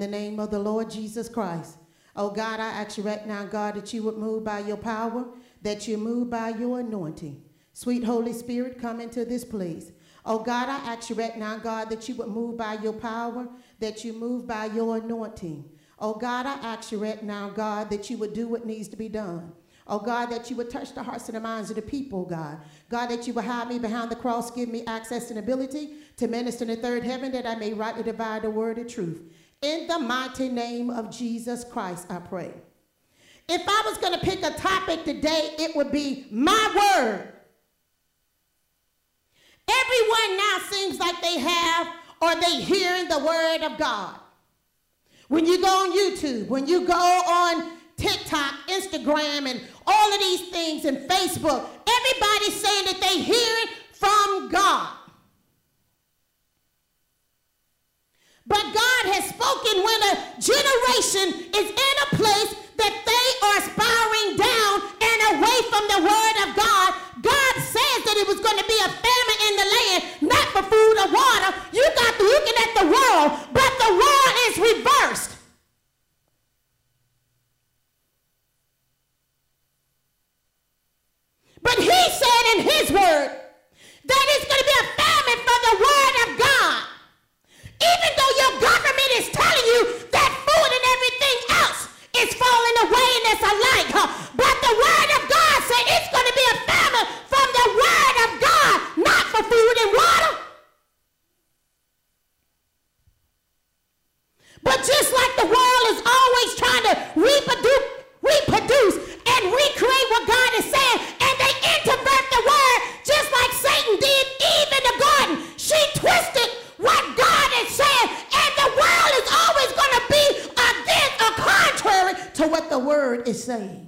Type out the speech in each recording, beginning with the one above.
In the name of the Lord Jesus Christ. Oh God, I ask you right now, God, that you would move by your power, that you move by your anointing. Sweet Holy Spirit, come into this place. Oh God, I ask you right now, God, that you would move by your power, that you move by your anointing. Oh God, I ask you right now, God, that you would do what needs to be done. Oh God, that you would touch the hearts and the minds of the people, God. God, that you would hide me behind the cross, give me access and ability to minister in the third heaven, that I may rightly divide the word of truth. In the mighty name of Jesus Christ, I pray. If I was going to pick a topic today, it would be my word. Everyone now seems like they have or they hearing the word of God. When you go on YouTube, when you go on TikTok, Instagram, and all of these things, and Facebook, everybody's saying that they hearing from God. But God has spoken when a generation is in a place that they are aspiring down and away from the word of God. God says that it was going to be a famine in the land, not for food or water. You got to looking at the world, but the world is reversed. But he said in his word that it's going to be a famine for the word of God. Government is telling you that food and everything else is falling away and it's alike, huh? but the word of God said it's going to be a famine from the word of God, not for food and water. The word is saying.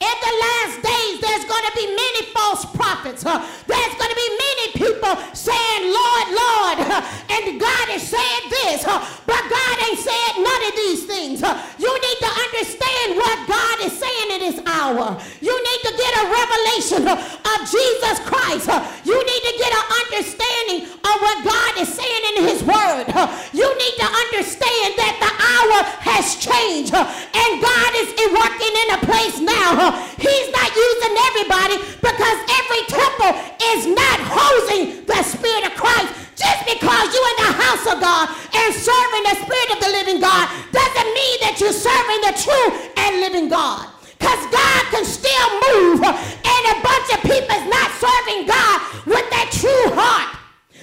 In the last days, there's going to be many false prophets. Huh? There's going to be many people saying, Lord, Lord, and God is saying this, but God ain't saying none of these things. You need to understand what God is saying in this hour. You need to get a revelation of Jesus Christ. You need to get an understanding of what God is saying in his word. You need to understand that the hour has changed and God is working in a place now He's not using everybody because every temple is not housing the Spirit of Christ. Just because you're in the house of God and serving the Spirit of the living God doesn't mean that you're serving the true and living God. Because God can still move and a bunch of people is not serving God with that true heart.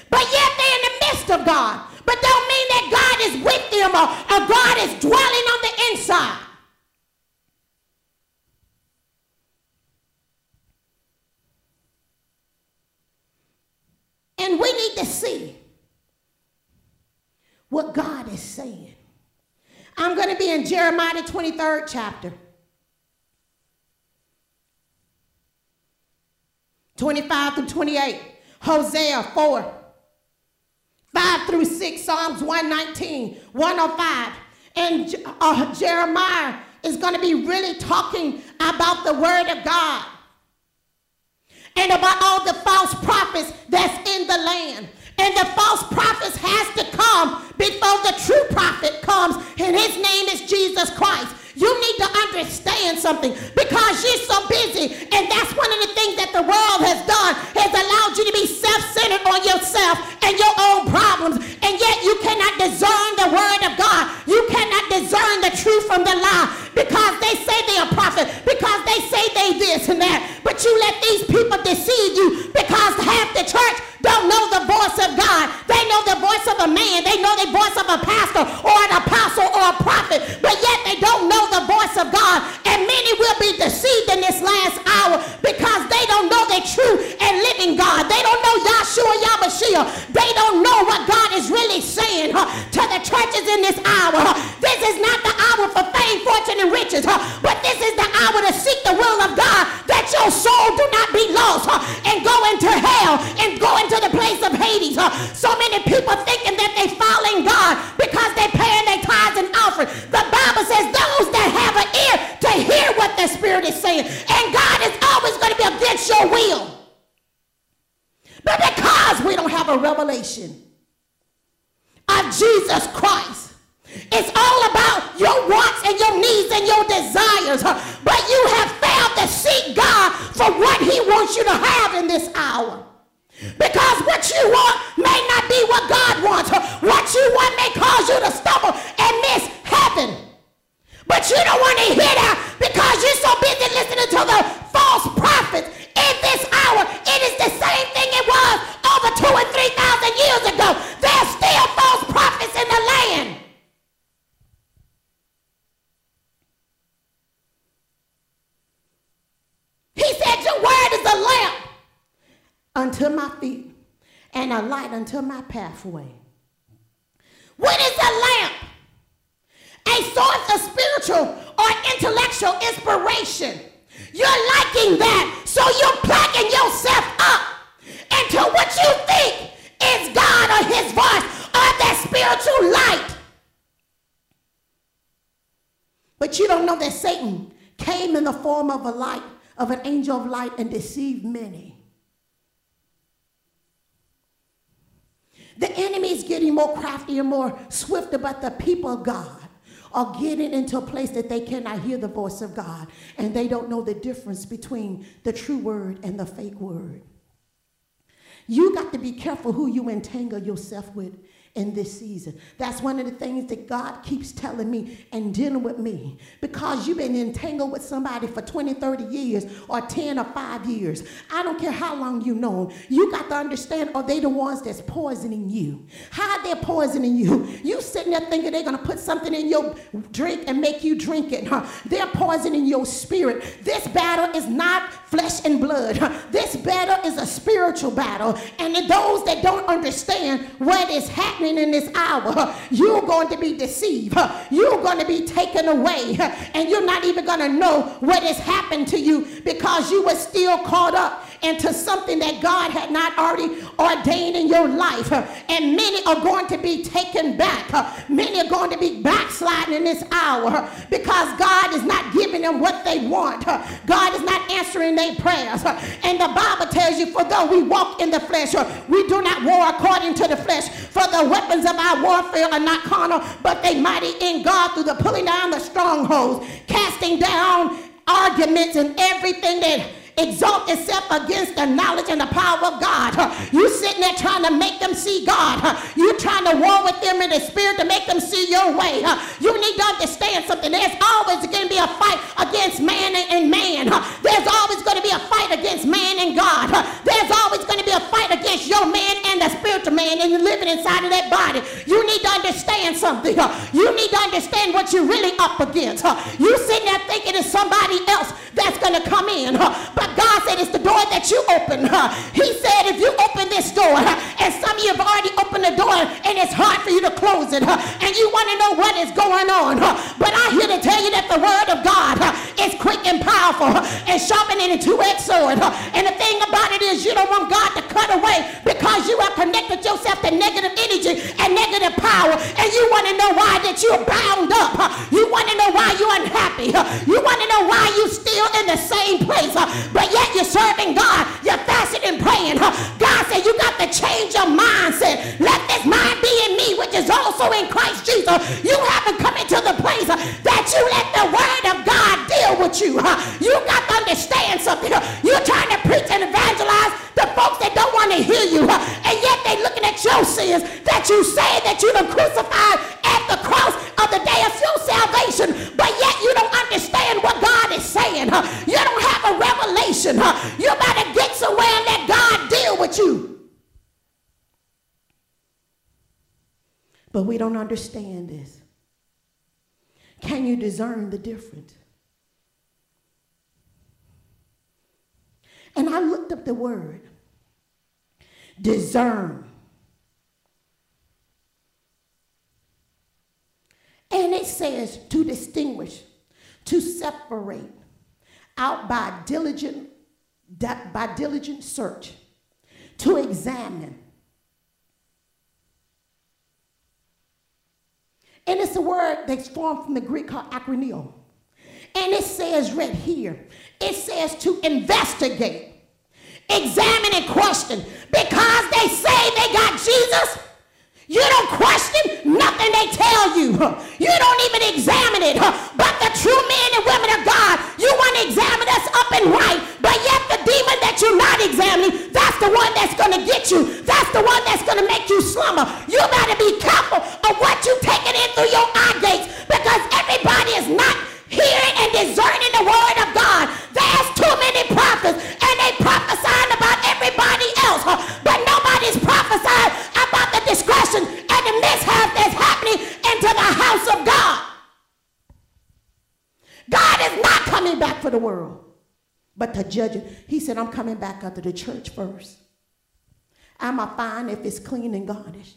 But yet they're in the midst of God. But don't mean that God is with them or, or God is dwelling on the inside. And we need to see what God is saying. I'm going to be in Jeremiah 23rd chapter. 25 through 28, Hosea 4, 5 through 6, Psalms 119, 105. And uh, Jeremiah is going to be really talking about the word of God and about all the false prophets that's in the land. And the false prophets has to come before the true prophet comes, and his name is Jesus Christ. You need to understand something because you're so busy, and that's one of the things that the world has done has allowed you to be self-centered on yourself and your own problems, and yet you cannot discern the word of God. You cannot discern the truth from the lie because they say they're a prophet, because they this and that, but you let these people deceive you because half the church don't know the voice of God. They know the voice of a man. They know the voice of a pastor or an apostle or a prophet, but yet they don't know the voice of God. And many will be deceived in this last hour because they don't know the true and living God. They don't know Yahshua Yamashia. They don't know what God is really saying huh, to the churches in this hour. Huh. This is not the hour for fame, fortune, and riches, huh, but this is the hour to lost uh, and go into hell and go into the place of Hades. Uh, so many people thinking It is the same thing it was over two and three thousand years ago. There's still false prophets in the land. He said, Your word is a lamp unto my feet and a light unto my pathway. What is a lamp? A source of spiritual or intellectual inspiration. You're liking that, so you're plugging yourself up into what you think is God or his voice or that spiritual light. But you don't know that Satan came in the form of a light, of an angel of light, and deceived many. The enemy is getting more crafty and more swift about the people of God are getting into a place that they cannot hear the voice of God and they don't know the difference between the true word and the fake word. You got to be careful who you entangle yourself with in this season. That's one of the things that God keeps telling me and dealing with me. Because you've been entangled with somebody for 20, 30 years or 10 or 5 years. I don't care how long you know them. You got to understand, are they the ones that's poisoning you? How they're poisoning you? You sitting there thinking they're going to put something in your drink and make you drink it. Huh? They're poisoning your spirit. This battle is not flesh and blood. Huh? This battle is a spiritual battle. And those that don't understand what is happening in this hour, you're going to be deceived. You're going to be taken away. And you're not even going to know what has happened to you because you were still caught up into something that God had not already ordained in your life. And many are going to be taken back. Many are going to be backsliding in this hour because God is not giving them what they want. God is not answering their prayers. And the Bible tells you, for though we walk in the flesh, we do not war according to the flesh. For the weapons of our warfare are not carnal, but they mighty in God through the pulling down the strongholds, casting down arguments and everything that exalt itself against the knowledge and the power of God. You sitting there trying to make them see God. You trying to war with them in the spirit to make them see your way. You need to understand something. There's always going to be a fight against man and man. There's always going to be a fight against man and God. There's always going to be a fight against your man and the spiritual man and living inside of that body. You need to understand something. You need to understand what you're really up against. You sitting there thinking it's somebody else that's going to come in. But God said it's the door that you open. He said if you open this door, and some of you have already opened the door and it's hard for you to close it, and you want to know what is going on. But I'm here to tell you that the word of God is quick and powerful and sharper than a two-edged sword. And the thing about it is you don't want God to cut away because you have connected yourself to negative energy and negative power. And you want to know why that you're bound up. You want to know why you're unhappy. You want to know why you're still in the same place but yet you're serving God. You're fasting and praying. God said you got to change your mindset. Let this mind be in me, which is also in Christ Jesus. You haven't come into the place that you let the word of God deal with you. You got to understand something. You're trying to preach and evangelize the folks that don't want to hear you. And yet they're looking at your sins that you say that you have been crucified at the cross of the day of your salvation. But yet you don't understand what God is saying. You don't have a revelation. You better get somewhere and let God deal with you. But we don't understand this. Can you discern the difference? And I looked up the word discern. And it says to distinguish, to separate out by diligent, by diligent search, to examine. And it's a word that's formed from the Greek called akroneo. And it says right here, it says to investigate, examine and question. Because they say they got Jesus, You don't question nothing they tell you. You don't even examine it. But the true men and women of God, you want to examine us up and right. But yet the demon that you're not examining, that's the one that's going to get you. That's the one that's going to make you slumber. You better be careful of what you're taking in through your eye gates because everybody is not hearing and discerning the word of God. There's too many prophets and they prophesying about everybody else. But nobody's prophesying and the mishap that's happening into the house of God. God is not coming back for the world, but to judge it. He said, I'm coming back after the church first. I'm going to find if it's clean and garnished.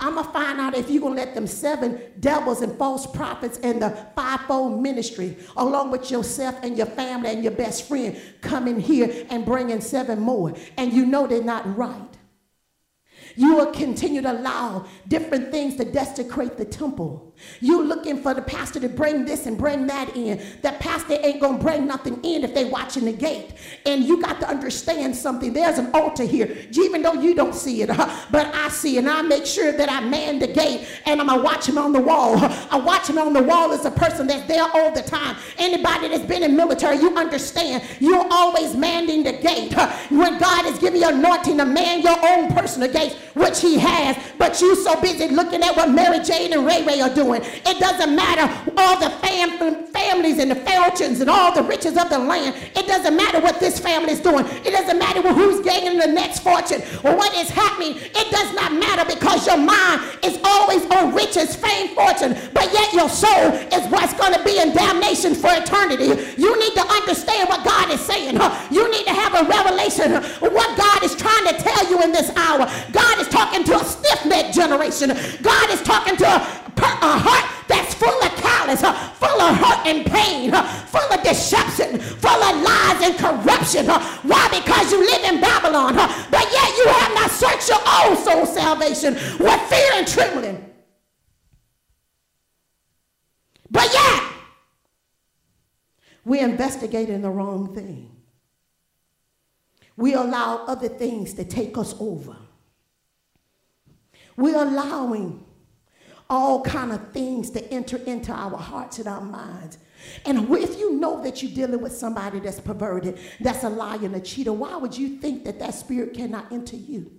I'm going to find out if you're going to let them seven devils and false prophets and the fivefold ministry, along with yourself and your family and your best friend, come in here and bring in seven more. And you know they're not right. You will continue to allow different things to desecrate the temple. You're looking for the pastor to bring this and bring that in. That pastor ain't gonna bring nothing in if they watching the gate. And you got to understand something. There's an altar here, even though you don't see it, but I see it. And I make sure that I man the gate and I'm gonna watch him on the wall. I watch him on the wall as a person that's there all the time. Anybody that's been in military, you understand. You're always manning the gate. When God is giving you anointing to man your own personal gates, which He has, but you so busy looking at what Mary Jane and Ray Ray are doing. It doesn't matter all the fam- families and the fortunes and all the riches of the land. It doesn't matter what this family is doing. It doesn't matter who's gaining the next fortune or what is happening. It does not matter because your mind is always on riches, fame, fortune, but yet your soul is what's going to be in damnation for eternity. You need to understand what God is saying. You need to have a revelation of what God is trying to tell you in this hour. God is talking to a stiff-necked generation. God is talking to a a heart that's full of callous, uh, full of hurt and pain, uh, full of deception, full of lies and corruption. Uh, why? Because you live in Babylon, but yet you have not searched your own soul salvation with fear and trembling. But yet, we're investigating the wrong thing. We allow other things to take us over. We're allowing all kind of things to enter into our hearts and our minds. And if you know that you're dealing with somebody that's perverted, that's a liar and a cheater, why would you think that that spirit cannot enter you?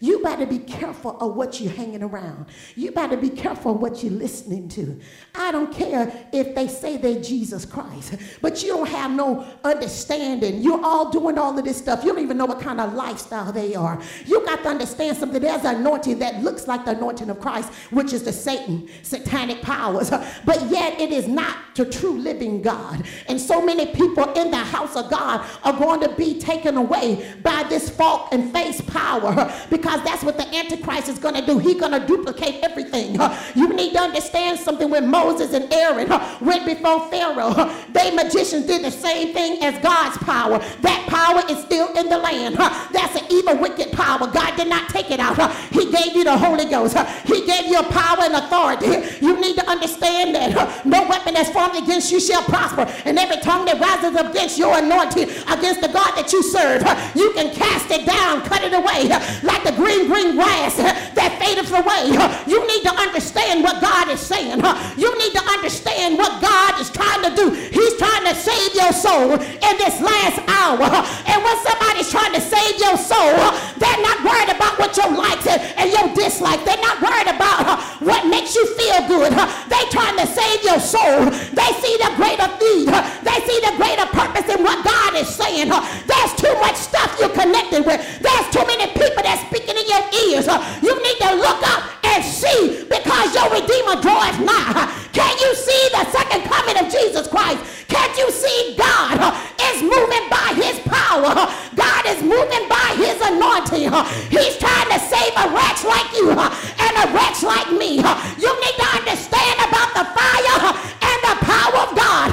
You better be careful of what you're hanging around. You better be careful of what you're listening to. I don't care if they say they're Jesus Christ, but you don't have no understanding. You're all doing all of this stuff. You don't even know what kind of lifestyle they are. You got to understand something. There's an anointing that looks like the anointing of Christ, which is the Satan, satanic powers, but yet it is not the true living God. And so many people in the house of God are going to be taken away by this false and face power because because that's what the Antichrist is going to do. He's going to duplicate everything. You need to understand something when Moses and Aaron went before Pharaoh. They magicians did the same thing as God's power. That power is still in the land. That's an evil, wicked power. God did not take it out. He gave you the Holy Ghost. He gave you power and authority. You need to understand that no weapon that's formed against you shall prosper. And every tongue that rises up against your anointing, against the God that you serve, you can cast it down, cut it away like the green, green grass uh, that fadeth away. Uh, you need to understand what God is saying. Uh, you need to understand what God is trying to do. He's trying to save your soul in this last hour. And when somebody's trying to save your soul, they're not worried about what your likes and your dislikes. They're not worried about what makes you feel good. They're trying to save your soul. They see the greater need. They see the greater purpose in what God is saying. There's too much stuff you're connected with. There's too many people that speak in your ears. Uh, you need to look up and see because your Redeemer draweth nigh. Uh, can you see the second coming of Jesus Christ? Can't you see God uh, is moving by his power? God is moving by his anointing. He's trying to save a wretch like you and a wretch like me. You need to understand about the fire and the power of God.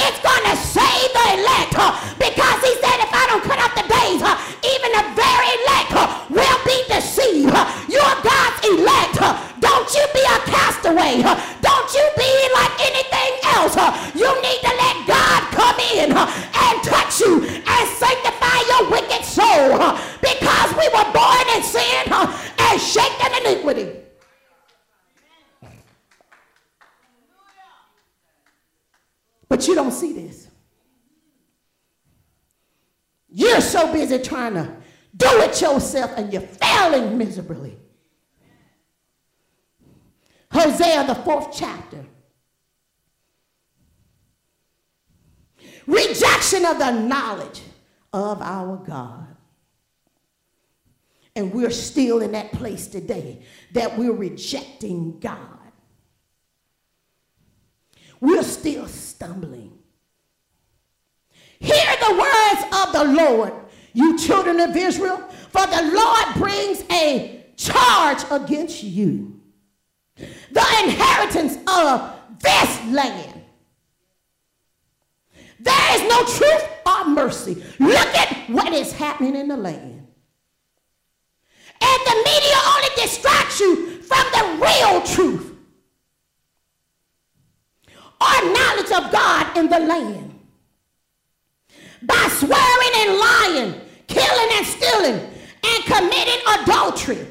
It's going to save the elect because receive. Uh, You're God's elect. Uh, don't you be a castaway. Uh, don't you be like anything else. You need to let God come in and touch you and sanctify your wicked soul because we were born in sin and shaken in iniquity. But you don't see this. You're so busy trying to do it yourself and you're failing miserably. Hosea, the fourth chapter. Rejection of the knowledge of our God. And we're still in that place today that we're rejecting God. We're still stumbling. Hear the words of the Lord, you children of Israel, for the Lord brings a charge against you. The inheritance of this land. There is no truth or mercy. Look at what is happening in the land. And the media only distracts you from the real truth or knowledge of God in the land. By swearing and lying, killing and stealing, and committing adultery.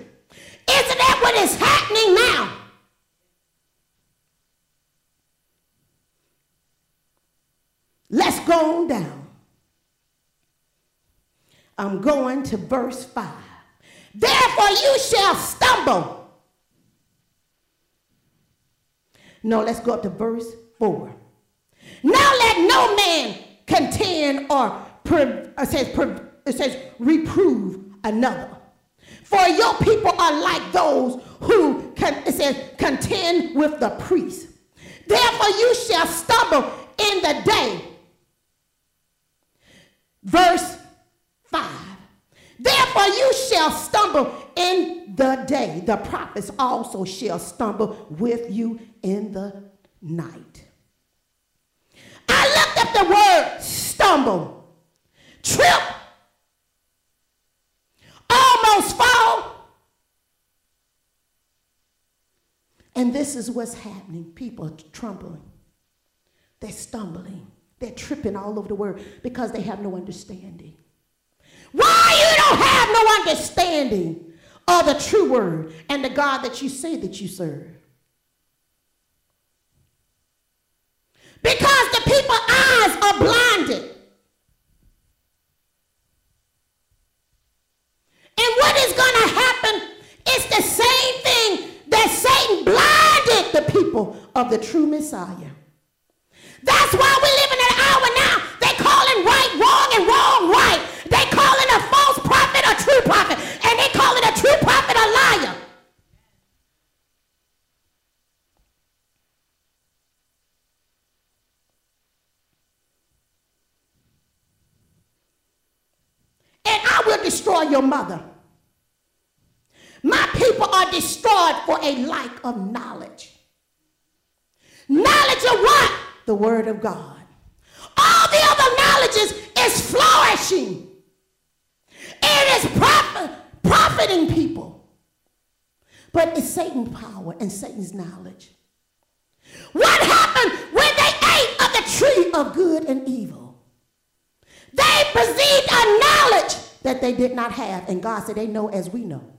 Isn't that what is happening now? Let's go on down. I'm going to verse 5. Therefore you shall stumble. No, let's go up to verse 4. Now let no man contend or it says, it says reprove another. For your people are like those who it says contend with the priest. Therefore you shall stumble in the day. Verse 5. Therefore you shall stumble in the day. The prophets also shall stumble with you in the night. The word stumble, trip, almost fall. And this is what's happening. People are trembling. They're stumbling. They're tripping all over the world because they have no understanding. Why you don't have no understanding of the true word and the God that you say that you serve? Because the people's eyes are blinded. And what is going to happen is the same thing that Satan blinded the people of the true Messiah. That's why we live in an hour now. They calling right wrong and wrong right. They calling a false prophet a true prophet. And they calling a true prophet a liar. And I will destroy your mother. My people are destroyed for a lack of knowledge. Knowledge of what? the word of God. All the other knowledges is flourishing. It is profit, profiting people. But it's Satan's power and Satan's knowledge. What happened when they ate of the tree of good and evil? They perceived a knowledge that they did not have. And God said they know as we know.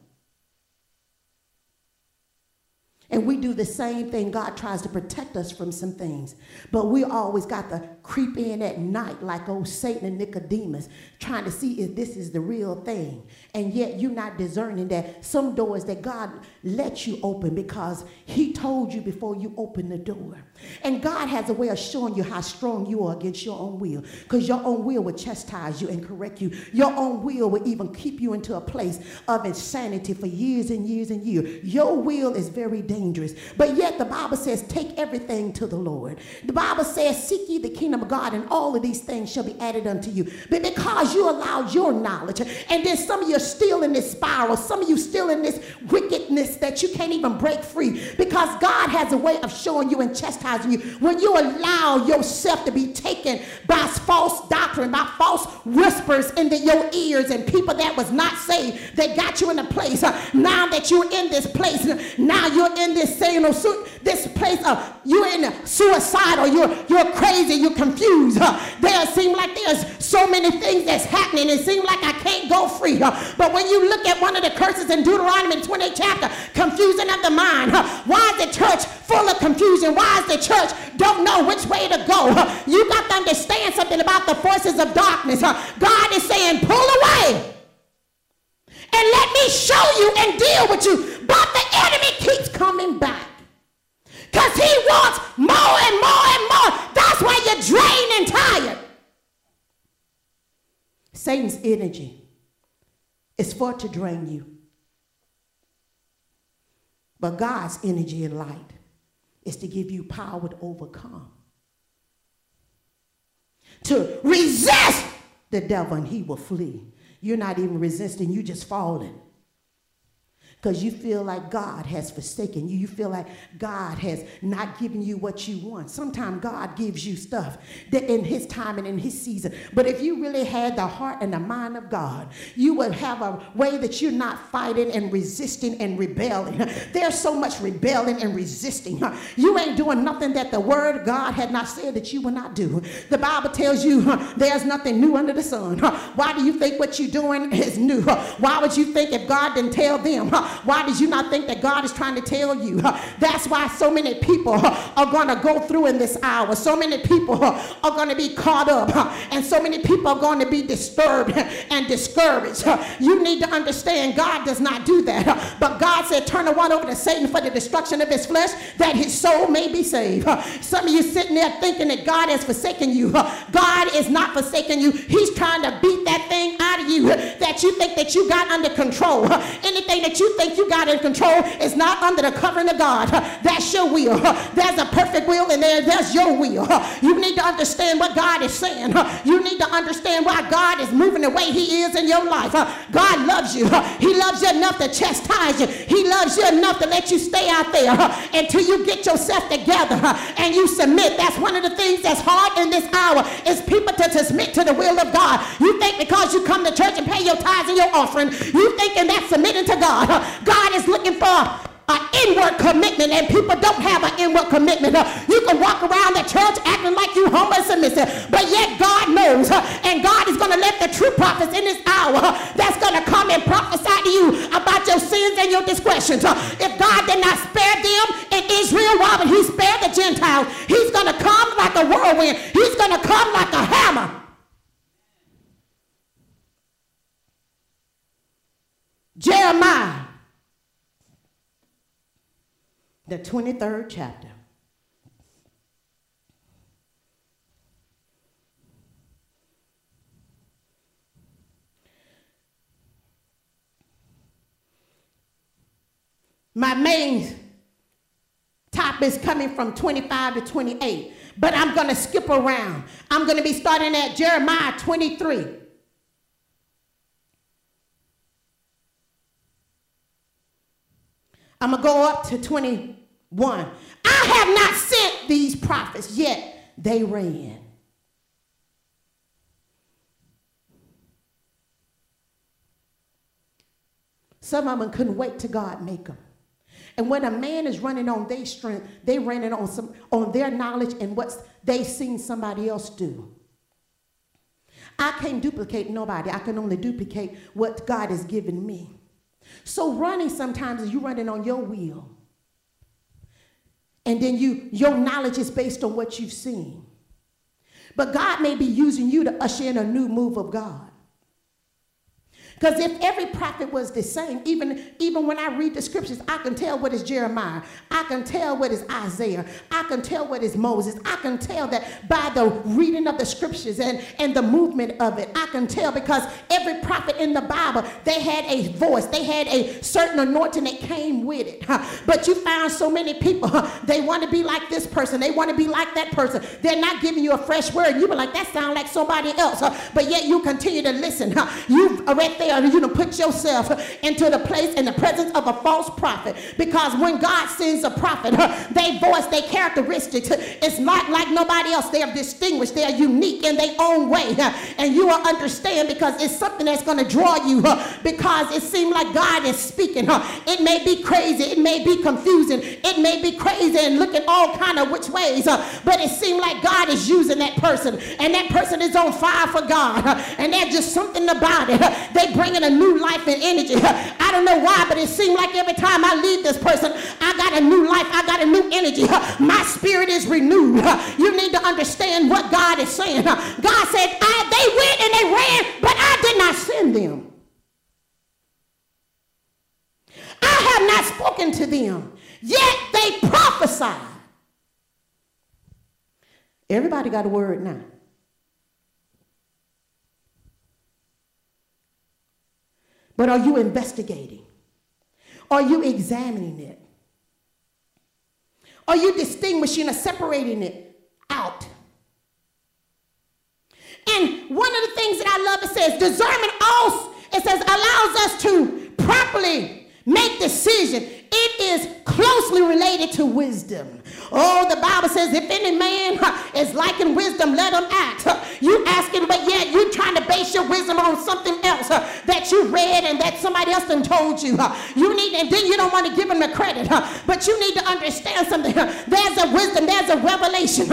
And we do the same thing. God tries to protect us from some things. But we always got to creep in at night like old Satan and Nicodemus, trying to see if this is the real thing. And yet you're not discerning that some doors that God let you open because he told you before you open the door. And God has a way of showing you how strong you are against your own will. Because your own will will chastise you and correct you. Your own will will even keep you into a place of insanity for years and years and years. Your will is very dangerous. But yet the Bible says, take everything to the Lord. The Bible says, seek ye the kingdom of God, and all of these things shall be added unto you. But because you allowed your knowledge, and then some of you are still in this spiral, some of you still in this wickedness that you can't even break free, because God has a way of showing you and chastising you. When you allow yourself to be taken by false doctrine, by false whispers into your ears, and people that was not saved, they got you in a place. Uh, now that you're in this place, now you're in this or su- this place of you're in suicide or you're you're crazy, you're confused. Uh, there seem like there's so many things that's happening. It seems like I can't go free. Uh, but when you look at one of the curses in Deuteronomy 28 chapter, confusion of the mind. Why is the church full of confusion? Why is the church don't know which way to go? You got to understand something about the forces of darkness. God is saying, pull away and let me show you and deal with you. But the enemy keeps coming back. Because he wants more and more and more. That's why you're drained and tired. Satan's energy is for to drain you. But God's energy and light is to give you power to overcome. To resist the devil and he will flee. You're not even resisting, you just falling because you feel like God has forsaken you. You feel like God has not given you what you want. Sometimes God gives you stuff that in His time and in His season. But if you really had the heart and the mind of God, you would have a way that you're not fighting and resisting and rebelling. There's so much rebelling and resisting. You ain't doing nothing that the Word of God had not said that you will not do. The Bible tells you there's nothing new under the sun. Why do you think what you're doing is new? Why would you think if God didn't tell them? Why did you not think that God is trying to tell you? That's why so many people are going to go through in this hour. So many people are going to be caught up, and so many people are going to be disturbed and discouraged. You need to understand God does not do that. But God said, Turn the one over to Satan for the destruction of his flesh, that his soul may be saved. Some of you sitting there thinking that God has forsaken you. God is not forsaking you. He's trying to beat that thing out of you that you think that you got under control. Anything that you think you got in control is not under the covering of God. That's your will. There's a perfect will and there, there's your will. You need to understand what God is saying. You need to understand why God is moving the way he is in your life. God loves you. He loves you enough to chastise you. He loves you enough to let you stay out there until you get yourself together and you submit. That's one of the things that's hard in this hour is people to submit to the will of God. You think because you come to church and pay your tithes and your offering, you thinking that's submitting to God. God is looking for an inward commitment, and people don't have an inward commitment. You can walk around the church acting like you humble and submissive, but yet God knows, and God is going to let the true prophets in this hour that's going to come and prophesy to you about your sins and your discretions. If God did not spare them in Israel, why would He spare the Gentiles? He's going to come like a whirlwind. He's going to come like a hammer. Jeremiah the 23rd chapter. My main top is coming from 25 to 28, but I'm going to skip around. I'm going to be starting at Jeremiah 23. I'm going to go up to 20, 1. I have not sent these prophets, yet they ran. Some of them couldn't wait till God make them. And when a man is running on their strength, they running on some on their knowledge and what they seen somebody else do. I can't duplicate nobody. I can only duplicate what God has given me. So running sometimes is you running on your wheel and then you your knowledge is based on what you've seen. But God may be using you to usher in a new move of God. Because if every prophet was the same, even, even when I read the scriptures, I can tell what is Jeremiah. I can tell what is Isaiah. I can tell what is Moses. I can tell that by the reading of the scriptures and, and the movement of it. I can tell because every prophet in the Bible, they had a voice. They had a certain anointing that came with it. But you found so many people, they want to be like this person. They want to be like that person. They're not giving you a fresh word. You be like, that sound like somebody else. But yet you continue to listen. You've there you to put yourself into the place in the presence of a false prophet. Because when God sends a prophet, they voice their characteristics. It's not like nobody else. They are distinguished. They are unique in their own way. And you will understand because it's something that's going to draw you because it seems like God is speaking. It may be crazy. It may be confusing. It may be crazy and looking all kind of which ways. But it seems like God is using that person. And that person is on fire for God. And there's just something about it. They bringing a new life and energy. I don't know why, but it seems like every time I leave this person, I got a new life. I got a new energy. My spirit is renewed. You need to understand what God is saying. God said, they went and they ran, but I did not send them. I have not spoken to them, yet they prophesied. Everybody got a word now. But are you investigating? Are you examining it? Are you distinguishing or separating it out? And one of the things that I love it says discernment also it says allows us to properly make decision. It is closely related to wisdom. Oh, the Bible says, if any man is lacking wisdom, let him act. You asking, but yet you trying to base your wisdom on something else that you read and that somebody else done told you. You need, and then you don't want to give him the credit. But you need to understand something. There's a wisdom, there's a revelation.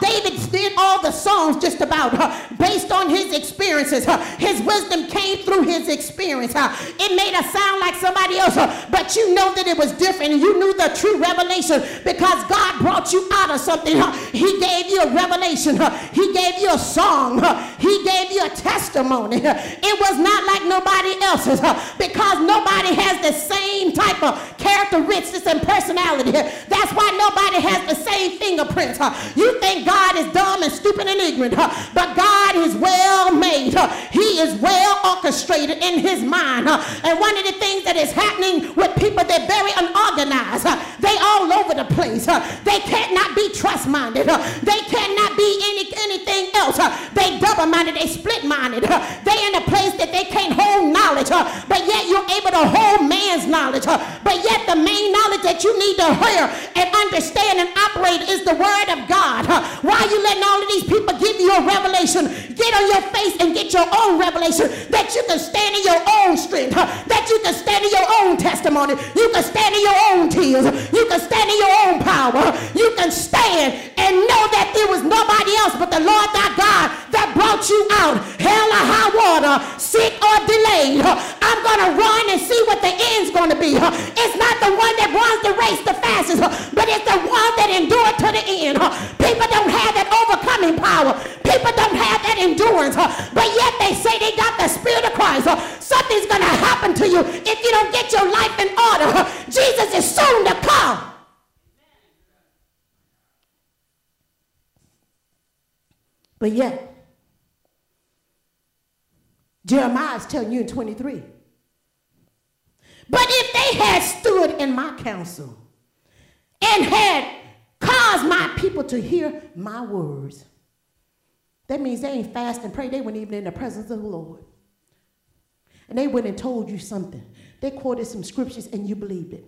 David did all the songs just about based on his experiences. His wisdom came through his experience. It made us sound like somebody else, but you know that it was different you knew the true revelation because God brought you out of something. He gave you a revelation. He gave you a song. He gave you a testimony. It was not like nobody else's because nobody has the same type of characteristics and personality. That's why nobody has the same fingerprints. You think God is dumb and stupid and ignorant, but God is well made. He is well orchestrated in his mind. And one of the things that is happening with people, they're very unorganized. They all over the place. They cannot be trust minded. They cannot be any, anything else. They double minded. They split minded. They in a place that they can't hold knowledge. But yet you're able to hold man's knowledge. But yet the main knowledge that you need to hear and understand and operate is the word of God. Why are you letting all of these people give you a revelation? Get on your face and get your own revelation that you can stand in your own strength, that you can stand in your own testimony, you can stand in your own tears, you can stand in your own power you can stand and know that there was nobody else but the Lord thy God that brought you out. Hell or high water, sick or delayed. I'm going to run and see what the end's going to be. It's not the one that runs the race the fastest, but it's the one that endured to the end. People don't have that overcoming power. People don't have that endurance, but yet they say they got the Spirit of Christ. Something's going to happen to you if you don't get your life in order. Jesus is soon to come. But yet, Jeremiah is telling you in 23. But if they had stood in my counsel and had caused my people to hear my words, that means they ain't fast and pray. They weren't even in the presence of the Lord. And they went and told you something. They quoted some scriptures and you believed it.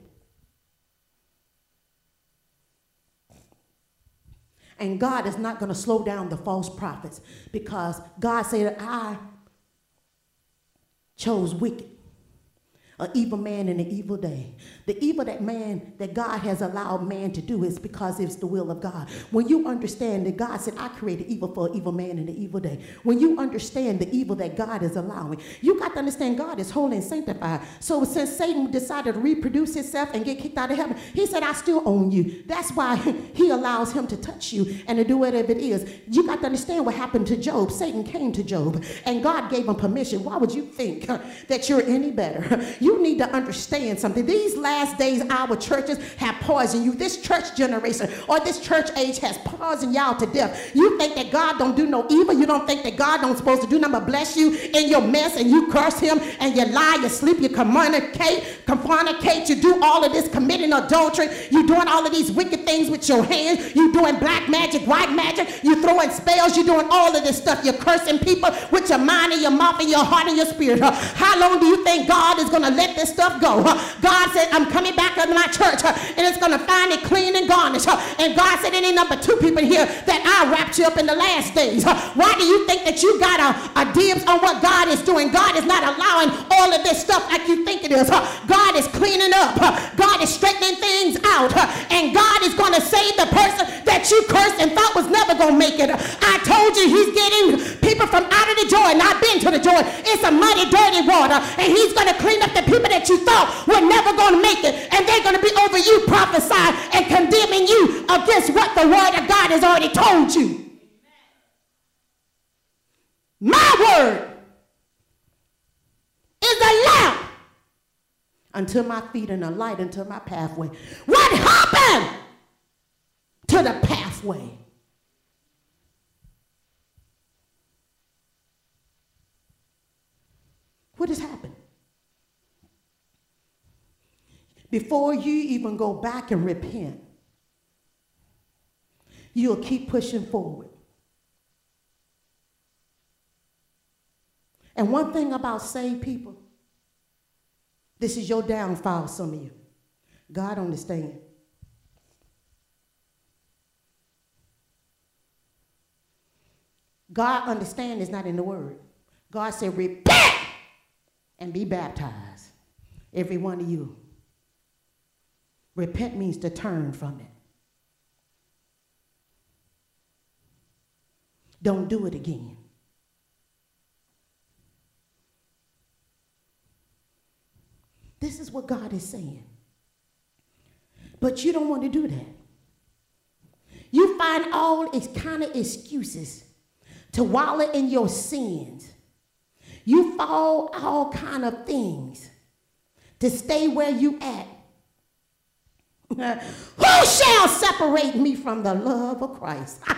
And God is not going to slow down the false prophets because God said, I chose wicked an evil man in an evil day. The evil that man, that God has allowed man to do is because it's the will of God. When you understand that God said, I created evil for an evil man in an evil day. When you understand the evil that God is allowing, you got to understand God is holy and sanctified. So since Satan decided to reproduce himself and get kicked out of heaven, he said, I still own you. That's why he allows him to touch you and to do whatever it is. You got to understand what happened to Job. Satan came to Job and God gave him permission. Why would you think that you're any better? You need to understand something. These last days, our churches have poisoned you. This church generation or this church age has poisoned y'all to death. You think that God don't do no evil. You don't think that God don't supposed to do nothing but bless you in your mess and you curse him and you lie, you sleep, you communicate, fornicate, you do all of this committing adultery. You doing all of these wicked things with your hands. You doing black magic, white magic. You throwing spells. You doing all of this stuff. You're cursing people with your mind and your mouth and your heart and your spirit. How long do you think God is going to let this stuff go. God said, I'm coming back into my church and it's going to find it clean and garnished. And God said, any number two people here that I wrapped you up in the last days. Why do you think that you got a, a dibs on what God is doing? God is not allowing all of this stuff like you think it is. God is cleaning up. God is straightening things out. And God is going to save the person that you cursed and thought was never going to make it. I told you he's getting people from out of the Jordan. I've been to the Jordan. It's a muddy, dirty water. And he's going to clean up the people that you thought were never going to make it. And they're going to be over you prophesying and condemning you against what the word of God has already told you. My word is a lamp unto my feet and a light unto my pathway. What happened to the pathway? What has happened? Before you even go back and repent, you'll keep pushing forward. And one thing about saved people, this is your downfall, some of you. God understands. God understand is not in the word. God said, repent and be baptized. Every one of you. Repent means to turn from it. Don't do it again. This is what God is saying. But you don't want to do that. You find all kind of excuses to wallow in your sins. You fall all kind of things to stay where you at. Who shall separate me from the love of Christ?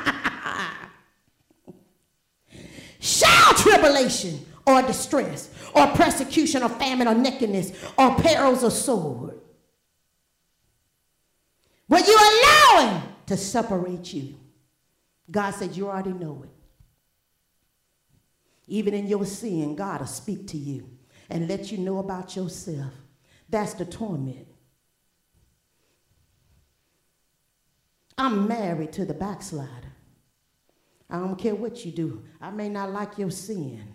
shall tribulation or distress or persecution or famine or nakedness or perils of sword. Will you allow him to separate you? God said, You already know it. Even in your sin, God will speak to you and let you know about yourself. That's the torment. I'm married to the backslider. I don't care what you do. I may not like your sin,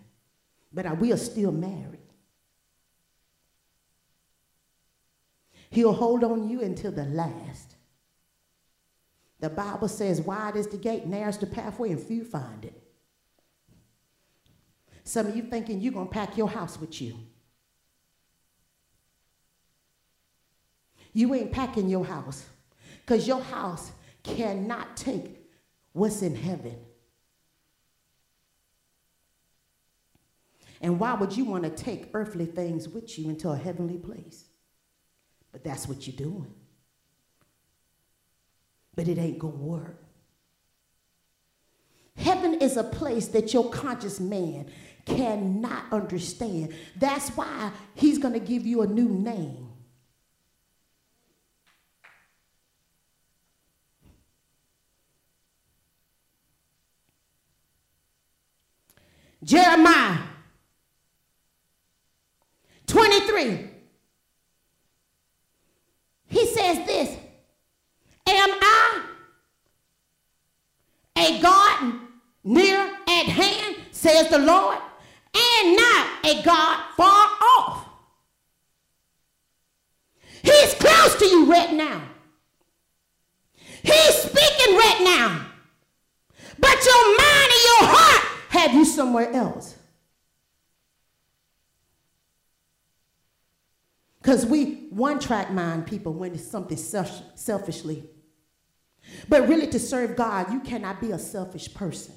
but I will still marry. He'll hold on you until the last. The Bible says, wide is the gate, narrow is the pathway, and few find it. Some of you thinking you're going to pack your house with you. You ain't packing your house because your house cannot take what's in heaven. And why would you want to take earthly things with you into a heavenly place? But that's what you're doing. But it ain't going to work. Heaven is a place that your conscious man cannot understand. That's why he's going to give you a new name. Jeremiah 23. He says this Am I a God near at hand, says the Lord, a God far off? He's close to you right now. He's speaking right now. But your mind and your heart have you somewhere else. Because we one track mind people when it's something self- selfishly. But really, to serve God, you cannot be a selfish person.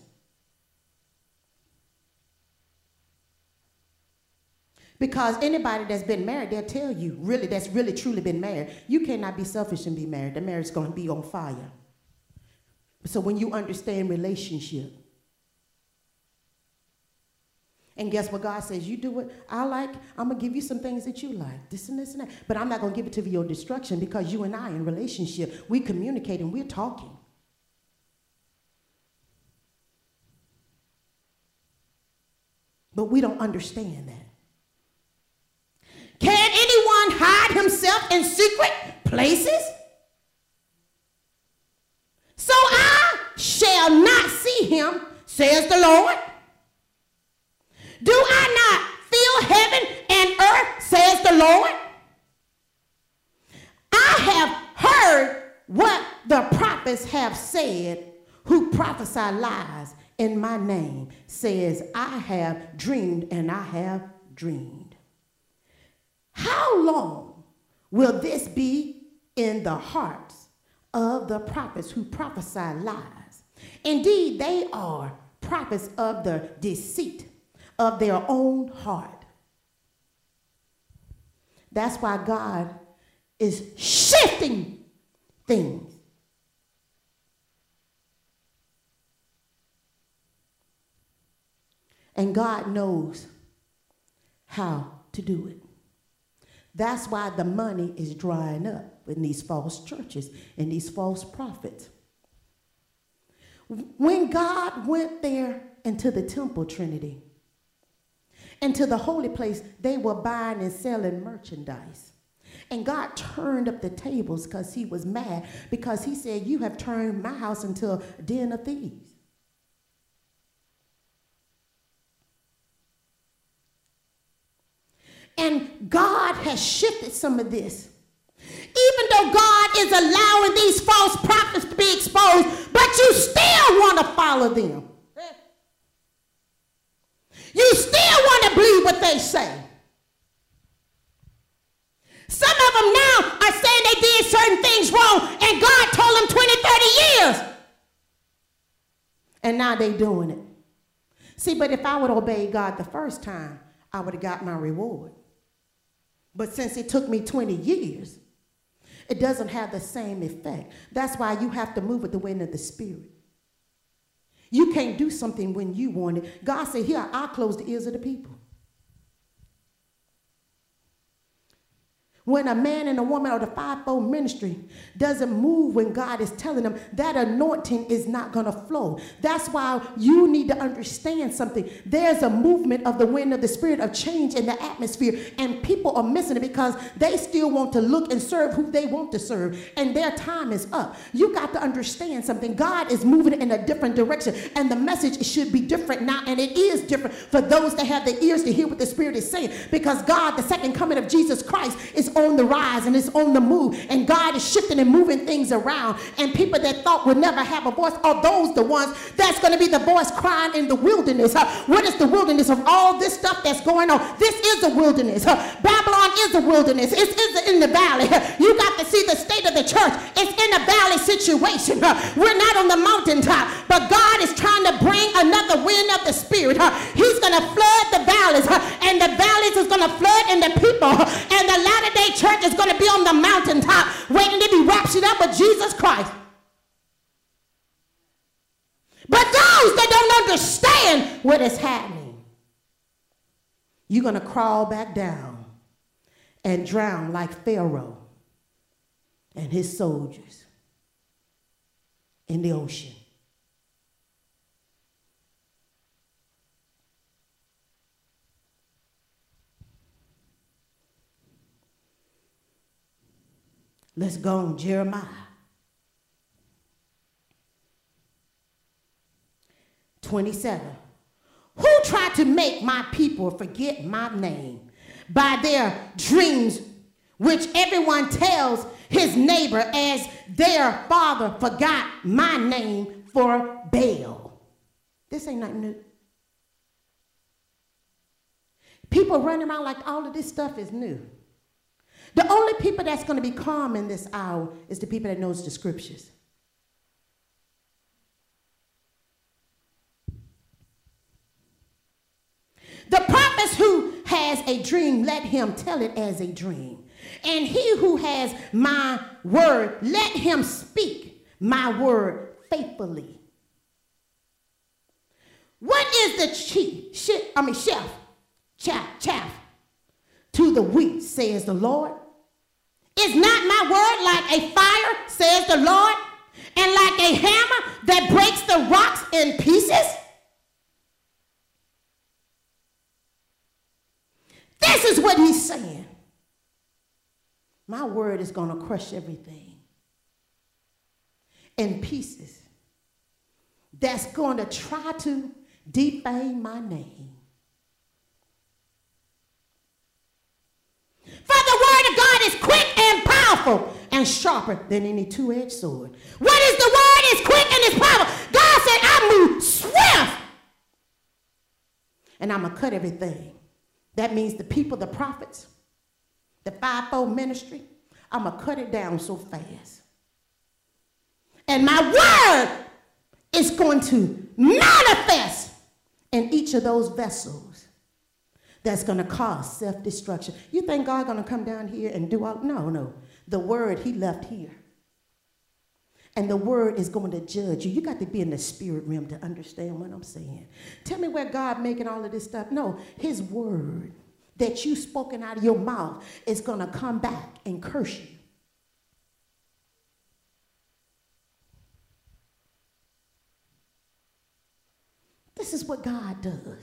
Because anybody that's been married, they'll tell you, really, that's really truly been married, you cannot be selfish and be married. The marriage is going to be on fire. So when you understand relationship, and guess what God says? You do what I like, I'm going to give you some things that you like. This and this and that. But I'm not going to give it to you your destruction because you and I in relationship, we communicate and we're talking. But we don't understand that. Can anyone hide himself in secret places? So I shall not see him, says the Lord. Do I not fill heaven and earth, says the Lord? I have heard what the prophets have said, who prophesy lies in my name, says, I have dreamed and I have dreamed. How long will this be in the hearts of the prophets who prophesy lies? Indeed, they are prophets of the deceit of their own heart. That's why God is shifting things. And God knows how to do it. That's why the money is drying up in these false churches and these false prophets. When God went there into the temple, Trinity, into the holy place, they were buying and selling merchandise. And God turned up the tables because he was mad because he said, You have turned my house into a den of thieves. And God has shifted some of this. Even though God is allowing these false prophets to be exposed, but you still want to follow them. You still want to believe what they say. Some of them now are saying they did certain things wrong and God told them 20, 30 years. And now they're doing it. See, but if I would obey God the first time, I would have got my reward. But since it took me 20 years, it doesn't have the same effect. That's why you have to move with the wind of the Spirit. You can't do something when you want it. God said, Here, I'll close the ears of the people. When a man and a woman of the fivefold ministry doesn't move when God is telling them, that anointing is not going to flow. That's why you need to understand something. There's a movement of the wind of the spirit of change in the atmosphere, and people are missing it because they still want to look and serve who they want to serve, and their time is up. You got to understand something. God is moving in a different direction, and the message should be different now, and it is different for those that have the ears to hear what the Spirit is saying because God, the second coming of Jesus Christ, is on the rise and it's on the move. And God is shifting and moving things around. And people that thought would never have a voice are those the ones that's going to be the voice crying in the wilderness. What is the wilderness of all this stuff that's going on? This is a wilderness. Babylon is a wilderness. It's, in the valley. You got to see the state of the church. It's in a valley situation. We're not on the mountaintop, but God is trying to bring another wind of the spirit. He's going to flood the valleys, and the valleys is going to flood in the people. And the latter day church is going to be on the mountaintop waiting to be raptured up with Jesus Christ. But those that don't understand what is happening, you're going to crawl back down and drown like Pharaoh and his soldiers in the ocean. Let's go on, Jeremiah. 27. Who tried to make my people forget my name by their dreams, which everyone tells his neighbor as their father forgot my name for Baal? This ain't nothing new. People running around like all of this stuff is new. The only people that's going to be calm in this hour is the people that knows the scriptures. The prophet who has a dream, let him tell it as a dream. And he who has my word, let him speak my word faithfully. What is the chief, shit, I mean, chef, chaff, chaff to the wheat, says the Lord? Is not my word like a fire, says the Lord, and like a hammer that breaks the rocks in pieces? This is what he's saying. My word is going to crush everything in pieces that's going to try to defame my name. For the word of God is quick powerful and sharper than any two-edged sword. What is the word? It's quick and it's powerful. God said, I move swift. And I'm going to cut everything. That means the people, the prophets, the fivefold ministry, I'm going to cut it down so fast. And my word is going to manifest in each of those vessels that's going to cause self-destruction. You think God going to come down here and do all? No, no. The word he left here. And the word is going to judge you. You got to be in the spirit realm to understand what I'm saying. Tell me where God making all of this stuff. No, his word that you spoken out of your mouth is going to come back and curse you. This is what God does.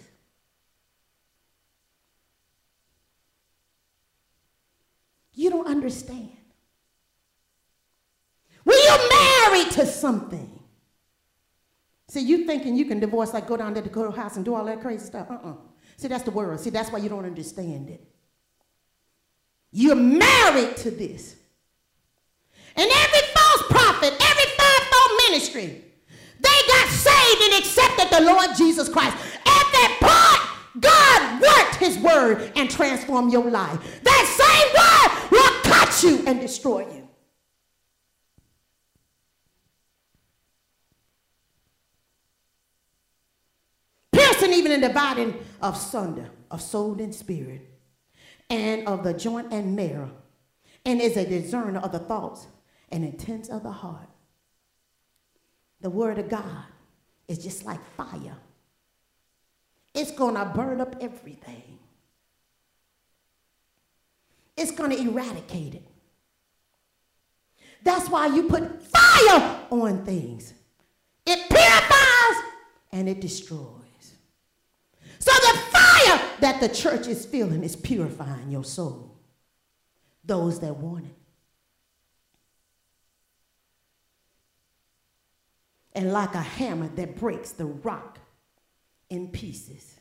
You don't understand. When you're married to something, see, you thinking you can divorce, like go down to the courthouse and do all that crazy stuff. Uh-uh. See, that's the world. See, that's why you don't understand it. You're married to this. And every false prophet, every fivefold ministry, they got saved and accepted the Lord Jesus Christ. At that point, God worked his word and transformed your life. That same word will cut you and destroy you. Piercing even in the dividing of sunder, of soul and spirit, and of the joint and marrow, and is a discerner of the thoughts and intents of the heart. The word of God is just like fire. It's going to burn up everything. It's going to eradicate it. That's why you put fire on things. It purifies and it destroys. That the church is feeling is purifying your soul. Those that want it. and like a hammer that breaks the rock in pieces.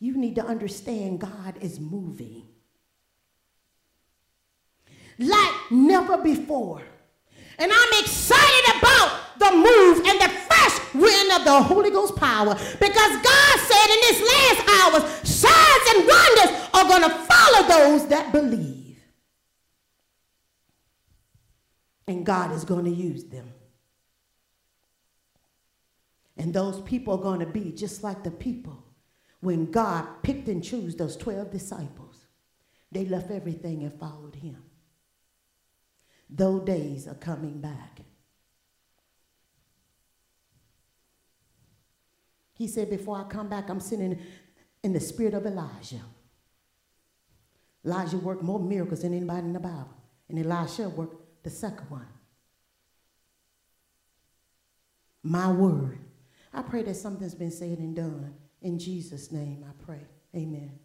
You need to understand God is moving like never before. And I'm excited about the move and the wind of the Holy Ghost power because God said in this last hours, signs and wonders are going to follow those that believe. And God is going to use them. And those people are going to be just like the people when God picked and chose those 12 disciples. They left everything and followed him. Those days are coming back. He said, Before I come back, I'm sitting in the spirit of Elijah. Elijah worked more miracles than anybody in the Bible. And Elisha worked the second one. My word. I pray that something's been said and done. In Jesus' name I pray. Amen.